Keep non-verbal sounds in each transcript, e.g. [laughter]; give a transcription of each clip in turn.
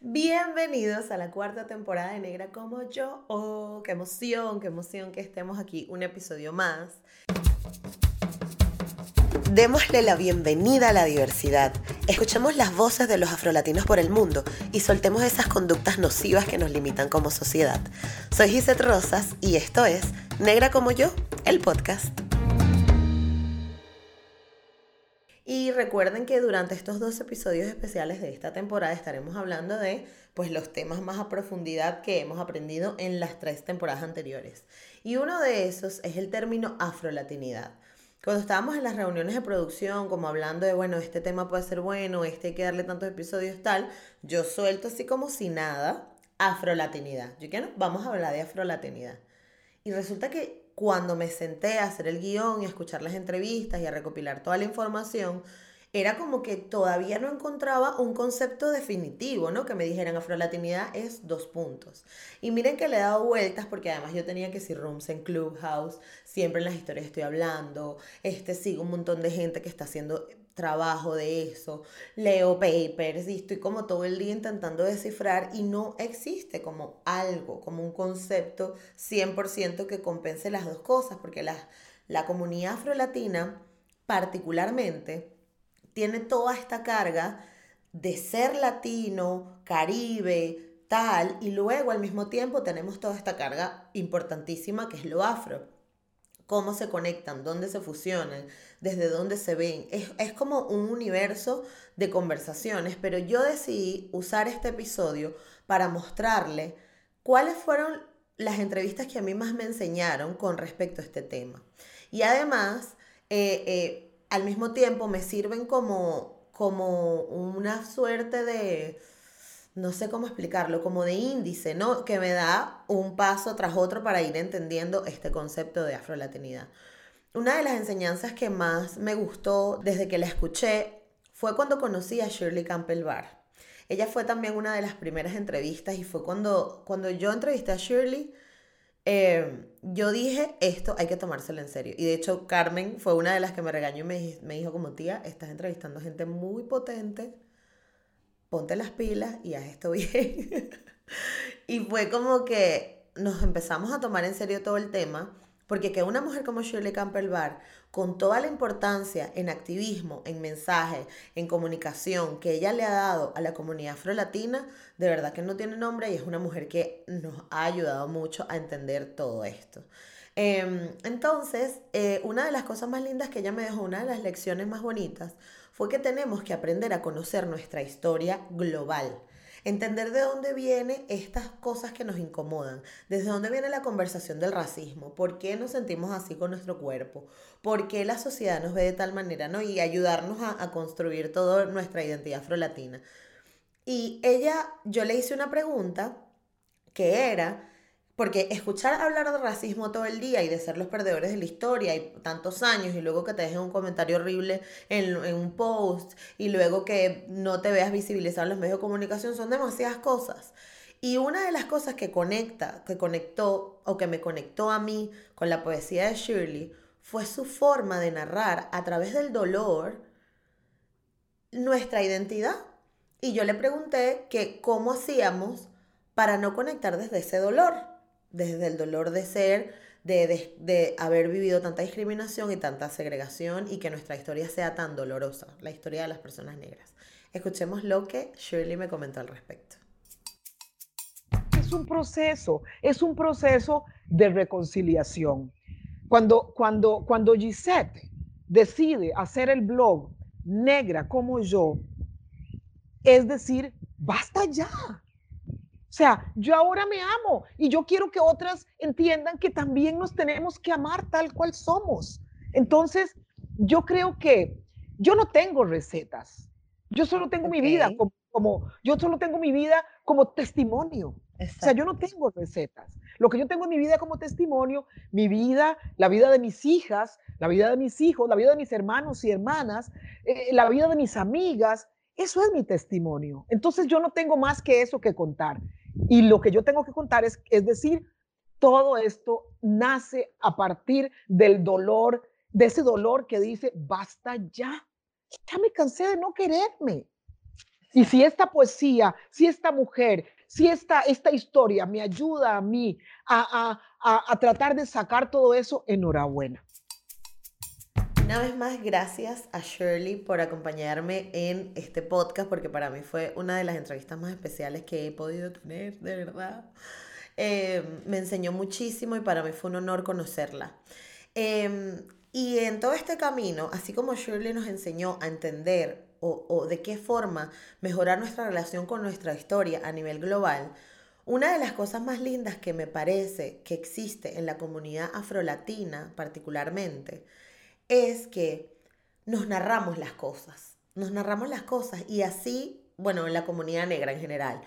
Bienvenidos a la cuarta temporada de Negra como yo. Oh, qué emoción, qué emoción que estemos aquí un episodio más. Démosle la bienvenida a la diversidad. Escuchemos las voces de los afrolatinos por el mundo y soltemos esas conductas nocivas que nos limitan como sociedad. Soy Gisette Rosas y esto es Negra como yo, el podcast. Y recuerden que durante estos dos episodios especiales de esta temporada estaremos hablando de pues, los temas más a profundidad que hemos aprendido en las tres temporadas anteriores. Y uno de esos es el término afrolatinidad. Cuando estábamos en las reuniones de producción, como hablando de, bueno, este tema puede ser bueno, este hay que darle tantos episodios, tal, yo suelto así como si nada, afrolatinidad. Yo quiero, vamos a hablar de afrolatinidad. Y resulta que cuando me senté a hacer el guion y a escuchar las entrevistas y a recopilar toda la información, era como que todavía no encontraba un concepto definitivo, ¿no? Que me dijeran afrolatinidad es dos puntos. Y miren que le he dado vueltas porque además yo tenía que si rooms en Clubhouse, siempre en las historias estoy hablando, este sigo un montón de gente que está haciendo trabajo de eso, leo papers y estoy como todo el día intentando descifrar y no existe como algo, como un concepto 100% que compense las dos cosas, porque la, la comunidad afrolatina particularmente tiene toda esta carga de ser latino, caribe, tal, y luego al mismo tiempo tenemos toda esta carga importantísima que es lo afro cómo se conectan, dónde se fusionan, desde dónde se ven. Es, como un universo de conversaciones, pero yo decidí usar este episodio para mostrarle cuáles fueron las entrevistas que a mí más me enseñaron con respecto a este tema. Y además, eh, eh, al mismo tiempo me sirven como, como una suerte de no sé cómo explicarlo, como de índice, ¿no? Que me da un paso tras otro para ir entendiendo este concepto de afrolatinidad. Una de las enseñanzas que más me gustó desde que la escuché fue cuando conocí a Shirley Campbell Barr. Ella fue también una de las primeras entrevistas y fue cuando, cuando yo entrevisté a Shirley, eh, yo dije, esto hay que tomárselo en serio. Y de hecho, Carmen fue una de las que me regañó y me, me dijo como, tía, estás entrevistando gente muy potente ponte las pilas y haz esto [laughs] bien. y fue como que nos empezamos a tomar en serio todo el tema, porque que una mujer como Shirley Campbell Barr, con toda la importancia en activismo, en mensaje, en comunicación que ella le ha dado a la comunidad afrolatina, de verdad que no tiene nombre y es una mujer que nos ha ayudado mucho a entender todo esto. Em, entonces, eh, una de las cosas más lindas que ella me dejó, una de las lecciones más bonitas, fue que tenemos que aprender a conocer nuestra historia global. Entender de dónde vienen estas cosas que nos incomodan, desde dónde viene la conversación del racismo, por qué nos sentimos así con nuestro cuerpo, por qué la sociedad nos ve de tal manera, ¿no? Y ayudarnos a, a construir toda nuestra identidad afrolatina. Y ella, yo le hice una pregunta que era, porque escuchar hablar de racismo todo el día y de ser los perdedores de la historia y tantos años y luego que te dejen un comentario horrible en, un post y luego que no te veas visibilizar en los medios de comunicación son demasiadas cosas. Y una de las cosas que conecta, que conectó o que me conectó a mí con la poesía de Shirley fue su forma de narrar a través del dolor nuestra identidad. Y yo le pregunté que cómo hacíamos para no conectar desde ese dolor desde el dolor de ser, de, haber vivido tanta discriminación y tanta segregación y que nuestra historia sea tan dolorosa, la historia de las personas negras. Escuchemos lo que Shirley me comentó al respecto. Es un proceso, es un proceso de reconciliación. Cuando, cuando, cuando Gisette decide hacer el blog negra como yo, es decir, basta ya, sea, yo ahora me amo y yo quiero que otras entiendan que también nos tenemos que amar tal cual somos. Entonces, yo creo que yo no tengo recetas. Yo solo tengo mi vida como, yo solo tengo mi vida como testimonio. O sea, yo no tengo recetas. Lo que yo tengo en mi vida como testimonio, mi vida, la vida de mis hijas, la vida de mis hijos, la vida de mis hermanos y hermanas, eh, la vida de mis amigas, eso es mi testimonio. Entonces yo no tengo más que eso que contar. Y lo que yo tengo que contar es, es decir, todo esto nace a partir del dolor, de ese dolor que dice, basta ya, ya me cansé de no quererme. Y si esta poesía, si esta mujer, si esta, esta historia me ayuda a mí a, a tratar de sacar todo eso, enhorabuena. Una vez más, gracias a Shirley por acompañarme en este podcast, porque para mí fue una de las entrevistas más especiales que he podido tener, de verdad. Eh, me enseñó muchísimo y para mí fue un honor conocerla. Em, y en todo este camino, así como Shirley nos enseñó a entender o de qué forma mejorar nuestra relación con nuestra historia a nivel global, una de las cosas más lindas que me parece que existe en la comunidad afrolatina particularmente, es que nos narramos las cosas, nos narramos las cosas y así, bueno, en la comunidad negra en general,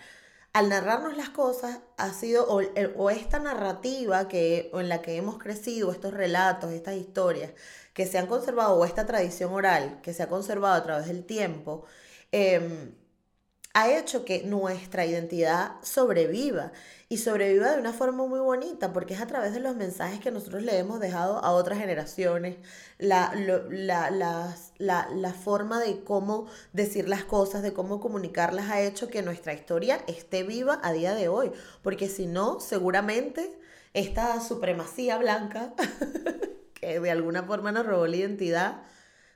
al narrarnos las cosas ha sido, o, esta narrativa que, en la que hemos crecido, estos relatos, estas historias que se han conservado, o esta tradición oral que se ha conservado a través del tiempo, eh, ha hecho que nuestra identidad sobreviva y sobreviva de una forma muy bonita, porque es a través de los mensajes que nosotros le hemos dejado a otras generaciones, la, la, forma de cómo decir las cosas, de cómo comunicarlas, ha hecho que nuestra historia esté viva a día de hoy, porque si no, seguramente esta supremacía blanca, [laughs] que de alguna forma nos robó la identidad,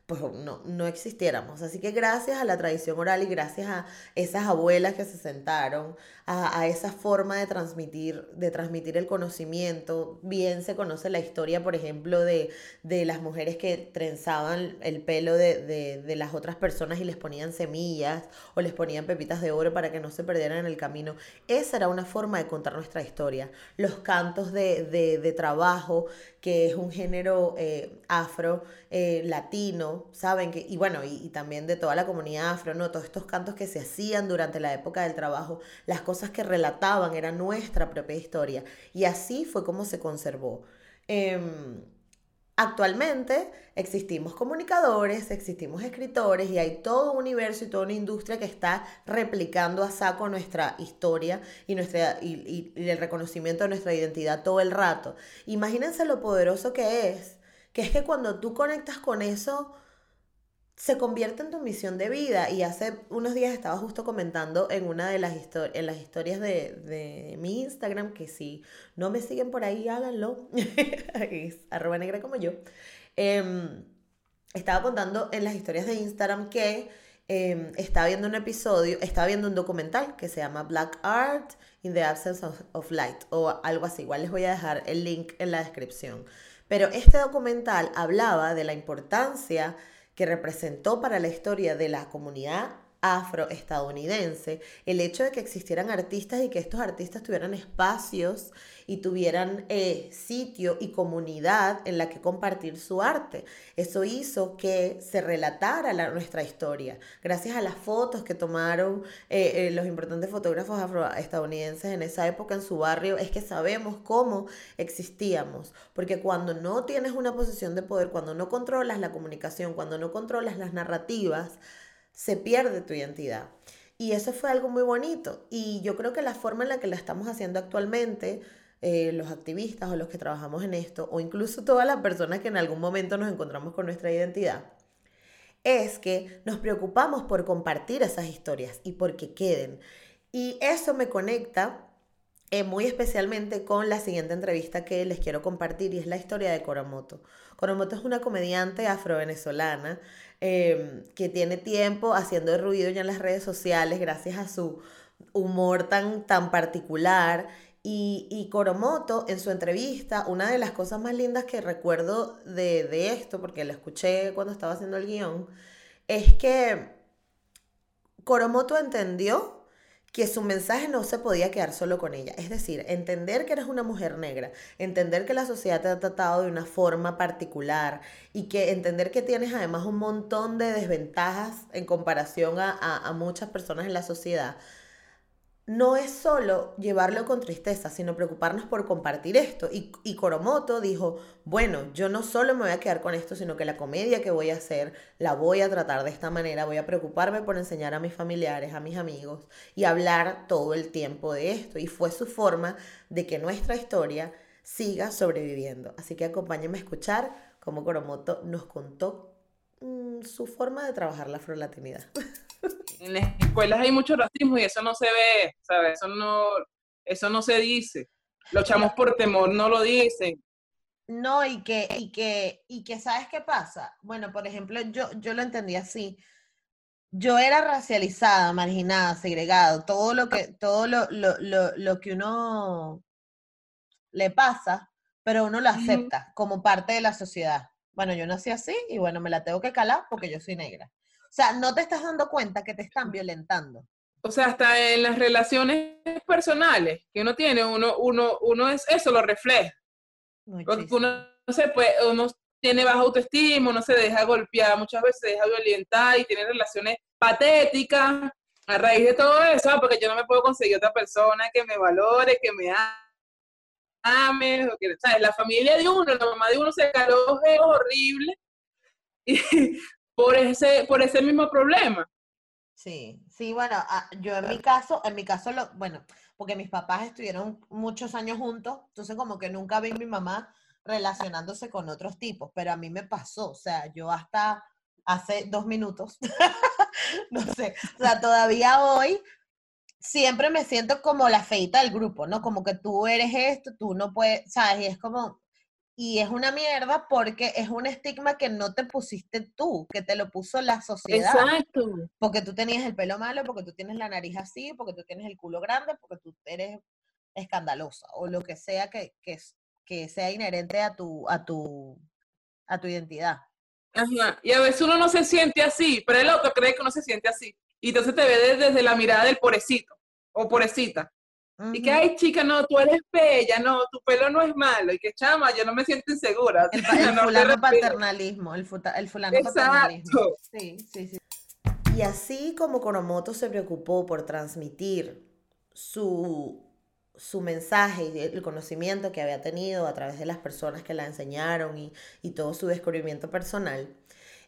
pues no, no existiéramos. Así que gracias a la tradición oral y gracias a esas abuelas que se sentaron, a, esa forma de transmitir, de transmitir el conocimiento, bien se conoce la historia, por ejemplo, de, las mujeres que trenzaban el pelo de, de, las otras personas y les ponían semillas o les ponían pepitas de oro para que no se perdieran en el camino. Esa era una forma de contar nuestra historia. Los cantos de, trabajo, que es un género eh, afro, eh, latino, ¿saben? Que, y bueno, y, también de toda la comunidad afro, ¿no? Todos estos cantos que se hacían durante la época del trabajo, las cosas que relataban era nuestra propia historia. Y así fue como se conservó. Em, actualmente existimos comunicadores, existimos escritores y hay todo un universo y toda una industria que está replicando a saco nuestra historia y, nuestra, y el reconocimiento de nuestra identidad todo el rato. Imagínense lo poderoso que es que es que cuando tú conectas con eso, se convierte en tu misión de vida. Y hace unos días estaba justo comentando en una de las, historias de, mi Instagram, que si no me siguen por ahí, háganlo. [laughs] arroba negra como yo. Em, estaba contando en las historias de Instagram que em, estaba viendo un episodio, estaba viendo un documental que se llama Black Art in the Absence of Light o algo así. Igual les voy a dejar el link en la descripción. Pero este documental hablaba de la importancia que representó para la historia de la comunidad afroestadounidense, el hecho de que existieran artistas y que estos artistas tuvieran espacios y tuvieran eh, sitio y comunidad en la que compartir su arte. Eso hizo que se relatara la, nuestra historia. Gracias a las fotos que tomaron eh, eh, los importantes fotógrafos afroestadounidenses en esa época en su barrio, es que sabemos cómo existíamos. Porque cuando no tienes una posición de poder, cuando no controlas la comunicación, cuando no controlas las narrativas, se pierde tu identidad. Y eso fue algo muy bonito. Y yo creo que la forma en la que la estamos haciendo actualmente, eh, los activistas o los que trabajamos en esto, o incluso todas las personas que en algún momento nos encontramos con nuestra identidad, es que nos preocupamos por compartir esas historias y por que queden. Y eso me conecta eh, muy especialmente con la siguiente entrevista que les quiero compartir y es la historia de Coromoto. Coromoto es una comediante afro-venezolana Em, que tiene tiempo haciendo ruido ya en las redes sociales gracias a su humor tan, tan particular. Y, y Coromoto, en su entrevista, una de las cosas más lindas que recuerdo de, de esto, porque la escuché cuando estaba haciendo el guion, es que Coromoto entendió que su mensaje no se podía quedar solo con ella. Es decir, entender que eres una mujer negra, entender que la sociedad te ha tratado de una forma particular y que entender que tienes además un montón de desventajas en comparación a, a muchas personas en la sociedad no es solo llevarlo con tristeza, sino preocuparnos por compartir esto. Y, y, Coromoto dijo, bueno, yo no solo me voy a quedar con esto, sino que la comedia que voy a hacer la voy a tratar de esta manera, voy a preocuparme por enseñar a mis familiares, a mis amigos y hablar todo el tiempo de esto. Y fue su forma de que nuestra historia siga sobreviviendo. Así que acompáñenme a escuchar cómo Coromoto nos contó mm, su forma de trabajar la afrolatinidad. [laughs] En las escuelas hay mucho racismo y eso no se ve, ¿sabes? Eso no, eso no se dice. Los chamos por temor no lo dicen. No, y que, y que, y que, ¿sabes qué pasa? Bueno, por ejemplo, yo, yo lo entendí así. Yo era racializada, marginada, segregado, todo lo que, todo lo, lo, lo, lo que uno le pasa, pero uno lo acepta como parte de la sociedad. Bueno, yo nací así y bueno, me la tengo que calar porque yo soy negra. O sea, no te estás dando cuenta que te están violentando. O sea, hasta en las relaciones personales que uno tiene, uno, uno, uno es eso, lo refleja. Porque uno, no se puede, uno tiene baja autoestima, uno se deja golpear, muchas veces se deja violentar y tiene relaciones patéticas a raíz de todo eso, ah, porque yo no me puedo conseguir otra persona que me valore, que me ame, o que, ¿sabes? La familia de uno, la mamá de uno se caló horrible [laughs] y por ese, por ese mismo problema. Sí, sí, bueno, ah, yo en mi caso, en mi caso, lo, bueno, porque mis papás estuvieron muchos años juntos, entonces como que nunca vi a mi mamá relacionándose con otros tipos, pero a mí me pasó, o sea, yo hasta hace dos minutos, [laughs] no sé, o sea, todavía hoy siempre me siento como la feita del grupo, ¿no? Como que tú eres esto, tú no puedes, ¿sabes? Y es como, y es una mierda porque es un estigma que no te pusiste tú, que te lo puso la sociedad. Exacto. Porque tú tenías el pelo malo, porque tú tienes la nariz así, porque tú tienes el culo grande, porque tú eres escandalosa o lo que sea que, que, que sea inherente a tu, a tu, a tu identidad. Ajá. Y a veces uno no se siente así, pero el otro cree que uno se siente así. Y entonces te ve desde la mirada del pobrecito o pobrecita. Y que, ay, chica, no, tú eres bella, no, tu pelo no es malo. Y que, chama, yo no me siento insegura. El, [laughs] fulano paternalismo, el, el fulano paternalismo. Sí, sí, sí. Y así como Koromoto se preocupó por transmitir su, su mensaje y el conocimiento que había tenido a través de las personas que la enseñaron y, y todo su descubrimiento personal,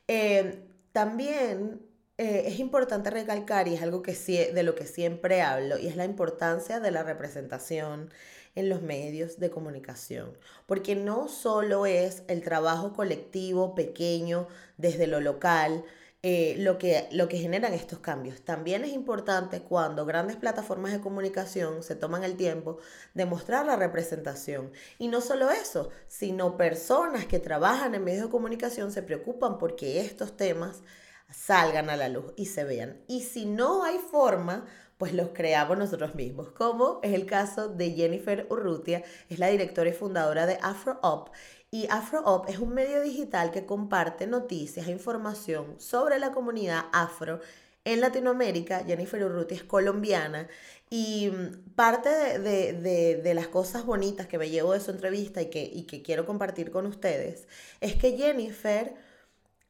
eh, también eh, es importante recalcar, y es algo que de lo que siempre hablo, y es la importancia de la representación en los medios de comunicación, porque no solo es el trabajo colectivo pequeño desde lo local, eh, lo, que, lo que generan estos cambios. También es importante cuando grandes plataformas de comunicación se toman el tiempo de mostrar la representación. Y no solo eso, sino personas que trabajan en medios de comunicación se preocupan porque estos temas salgan a la luz y se vean. Y si no hay forma, pues los creamos nosotros mismos, como es el caso de Jennifer Urrutia, es la directora y fundadora de AfroUp. Y AfroUp es un medio digital que comparte noticias e información sobre la comunidad afro en Latinoamérica. Jennifer Urrutia es colombiana y mm, parte de, las cosas bonitas que me llevo de su entrevista y que, y que quiero compartir con ustedes es que Jennifer...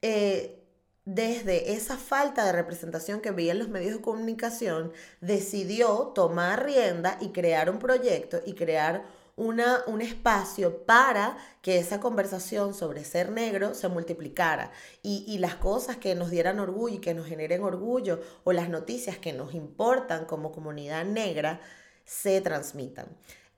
Eh, desde esa falta de representación que veía en los medios de comunicación, decidió tomar rienda y crear un proyecto y crear una, un espacio para que esa conversación sobre ser negro se multiplicara y, y, las cosas que nos dieran orgullo y que nos generen orgullo o las noticias que nos importan como comunidad negra se transmitan.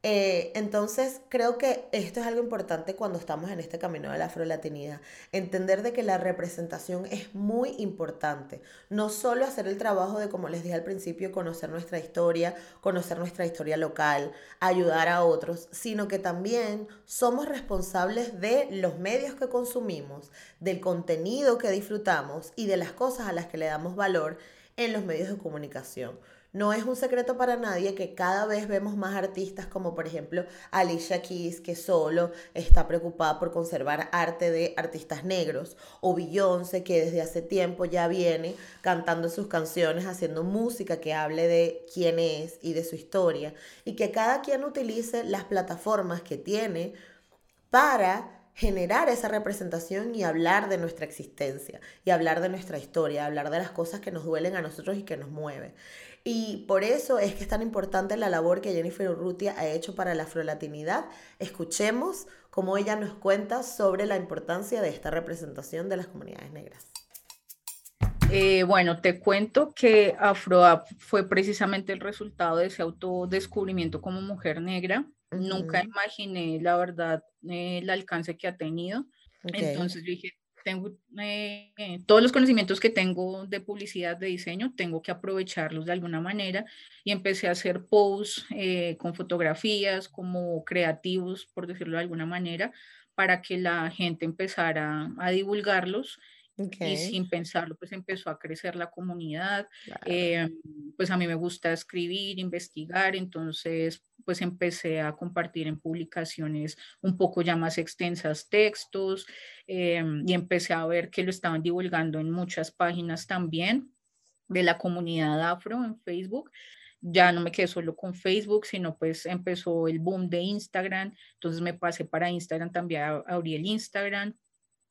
Eh, entonces, creo que esto es algo importante cuando estamos en este camino de la afrolatinidad. Entender de que la representación es muy importante. No solo hacer el trabajo de, como les dije al principio, conocer nuestra historia, conocer nuestra historia local, ayudar a otros, sino que también somos responsables de los medios que consumimos, del contenido que disfrutamos y de las cosas a las que le damos valor en los medios de comunicación. No es un secreto para nadie que cada vez vemos más artistas como por ejemplo Alicia Keys que solo está preocupada por conservar arte de artistas negros o Beyoncé que desde hace tiempo ya viene cantando sus canciones, haciendo música que hable de quién es y de su historia y que cada quien utilice las plataformas que tiene para generar esa representación y hablar de nuestra existencia y hablar de nuestra historia, hablar de las cosas que nos duelen a nosotros y que nos mueven. Y por eso es que es tan importante la labor que Jennifer Urrutia ha hecho para la afrolatinidad. Escuchemos cómo ella nos cuenta sobre la importancia de esta representación de las comunidades negras. Eh, bueno, te cuento que AfroApp fue precisamente el resultado de ese autodescubrimiento como mujer negra. Nunca imaginé, la verdad, eh, el alcance que ha tenido. Entonces yo dije, tengo eh, todos los conocimientos que tengo de publicidad, de diseño, tengo que aprovecharlos de alguna manera y empecé a hacer posts eh, con fotografías como creativos, por decirlo de alguna manera, para que la gente empezara a divulgarlos y sin pensarlo, pues empezó a crecer la comunidad. Eh, pues a mí me gusta escribir, investigar, entonces pues empecé a compartir en publicaciones un poco ya más extensas textos eh, y empecé a ver que lo estaban divulgando en muchas páginas también de la comunidad afro en Facebook ya no me quedé solo con Facebook, sino pues empezó el boom de Instagram, entonces me pasé para Instagram, también abrí el Instagram,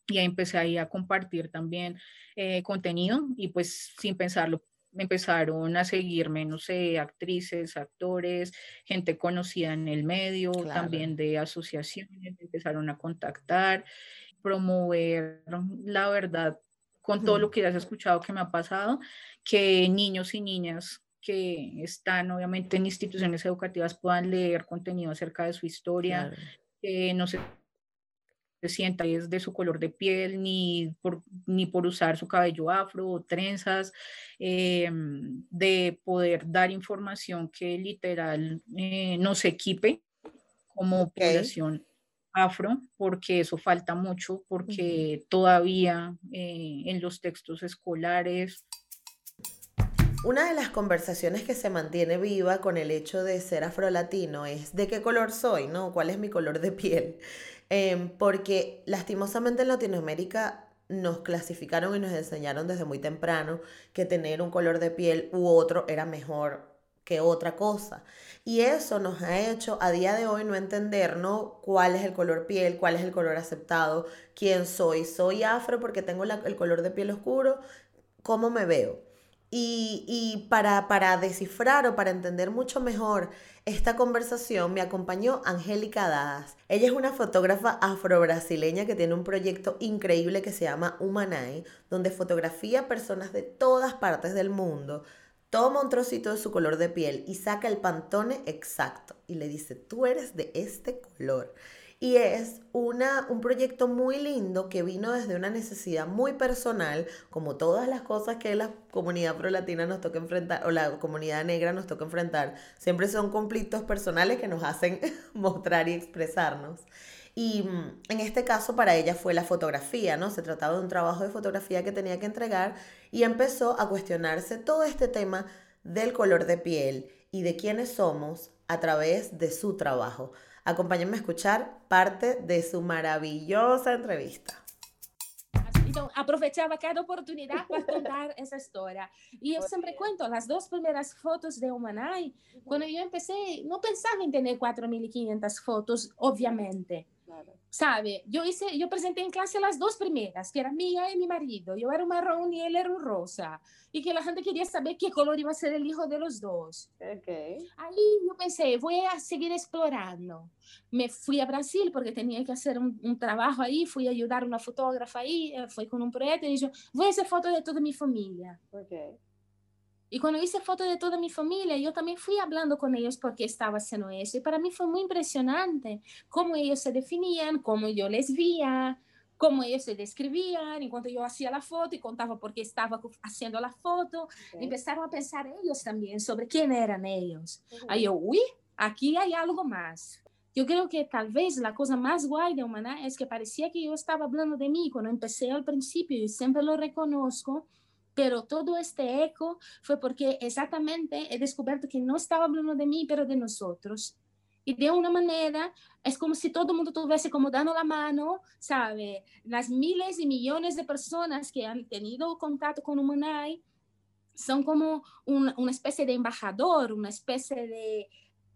y empecé ahí a compartir también eh, contenido y pues sin pensarlo empezaron a seguirme, no sé, actrices, actores, gente conocida en el medio, también de asociaciones, empezaron a contactar, promover la verdad con todo lo que has escuchado que me ha pasado, que niños y niñas que están obviamente en instituciones educativas puedan leer contenido acerca de su historia, que no se sienta de su color de piel, ni por, ni por usar su cabello afro o trenzas, em, de poder dar información que literal eh, nos equipe como población afro, porque eso falta mucho, porque todavía eh, en los textos escolares una de las conversaciones que se mantiene viva con el hecho de ser afrolatino es de qué color soy, ¿no? ¿Cuál es mi color de piel? Em, porque lastimosamente en Latinoamérica nos clasificaron y nos enseñaron desde muy temprano que tener un color de piel u otro era mejor que otra cosa. Y eso nos ha hecho a día de hoy no entender ¿no? cuál es el color piel, cuál es el color aceptado, quién soy. Soy afro porque tengo el color de piel oscuro, cómo me veo. Y, para, para, descifrar o para entender mucho mejor esta conversación me acompañó Angélica Dadas. Ella es una fotógrafa afro-brasileña que tiene un proyecto increíble que se llama Humanai, donde fotografía personas de todas partes del mundo, toma un trocito de su color de piel y saca el pantone exacto y le dice, tú eres de este color. Y es una, un proyecto muy lindo que vino desde una necesidad muy personal, como todas las cosas que la comunidad pro-latina nos toca enfrentar, o la comunidad negra nos toca enfrentar, siempre son conflictos personales que nos hacen [laughs] mostrar y expresarnos. Y mm, en este caso para ella fue la fotografía, ¿no? Se trataba de un trabajo de fotografía que tenía que entregar y empezó a cuestionarse todo este tema del color de piel y de quiénes somos a través de su trabajo. Acompáñenme a escuchar parte de su maravillosa entrevista. Então, aproveitava cada oportunidade para contar essa história. E eu sempre conto, as duas primeiras fotos de Humanai, quando eu comecei, não pensava em ter 4.500 fotos, obviamente. Claro. Sabe? Eu, hice, eu apresentei em classe as duas primeiras, que era minha e meu marido. Eu era um marrom e ele era um rosa. E que a gente queria saber que color ia ser o hijo de los dois. Okay. Aí eu pensei, vou a seguir explorando. Me fui a Brasil porque tinha que fazer um, um trabalho aí, fui ajudar uma fotógrafa aí, foi com um projeto e disse, vou fazer foto de toda minha família. Okay. Y cuando hice fotos de toda mi familia, yo también fui hablando con ellos porque estaba haciendo eso. Y para mí fue muy impresionante cómo ellos se definían, cómo yo les veía, cómo ellos se describían. Enquanto yo hacía la foto y contaba por qué estaba haciendo la foto, empezaron a pensar ellos también sobre quién eran ellos. Ahí yo, uy, aquí hay algo más. Yo creo que tal vez la cosa más guay de Humaná es que parecía que yo estaba hablando de mí cuando empecé al principio y siempre lo reconozco pero todo este eco fue porque exactamente he descubierto que no estaba hablando de mí, pero de nosotros. Y de una manera es como si todo el mundo tuviese como dando la mano, ¿sabe? Las miles y millones de personas que han tenido contacto con Humanay son como una, una especie de embajador, una especie de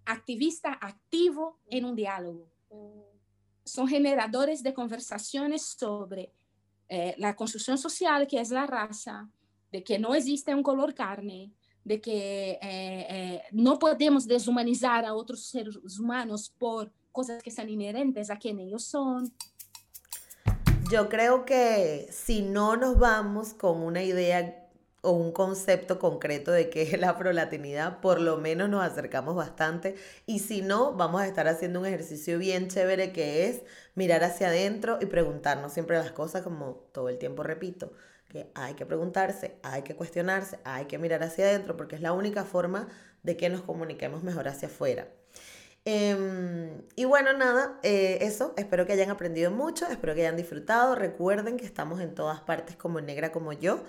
activista activo en un diálogo. Son generadores de conversaciones sobre eh, la construcción social, que es la raza, de que no existe un color carne, de que eh, eh, no podemos deshumanizar a otros seres humanos por cosas que son inherentes a quien ellos son. Yo creo que si no nos vamos con una idea o un concepto concreto de qué es la prolatinidad, por lo menos nos acercamos bastante. Y si no, vamos a estar haciendo un ejercicio bien chévere que es mirar hacia adentro y preguntarnos siempre las cosas, como todo el tiempo repito, que hay que preguntarse, hay que cuestionarse, hay que mirar hacia adentro, porque es la única forma de que nos comuniquemos mejor hacia afuera. Em, y bueno, nada, eh, eso, espero que hayan aprendido mucho, espero que hayan disfrutado. Recuerden que estamos en todas partes como Negra como yo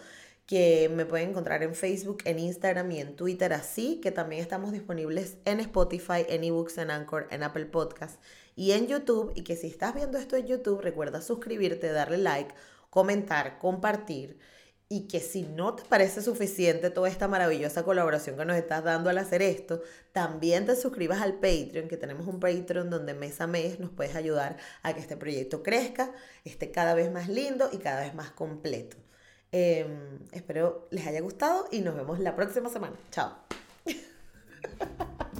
que me pueden encontrar en Facebook, en Instagram y en Twitter así, que también estamos disponibles en Spotify, en eBooks, en Anchor, en Apple Podcasts y en YouTube. Y que si estás viendo esto en YouTube, recuerda suscribirte, darle like, comentar, compartir. Y que si no te parece suficiente toda esta maravillosa colaboración que nos estás dando al hacer esto, también te suscribas al Patreon, que tenemos un Patreon donde mes a mes nos puedes ayudar a que este proyecto crezca, esté cada vez más lindo y cada vez más completo. Em, espero les haya gustado y nos vemos la próxima semana. Chao. [laughs]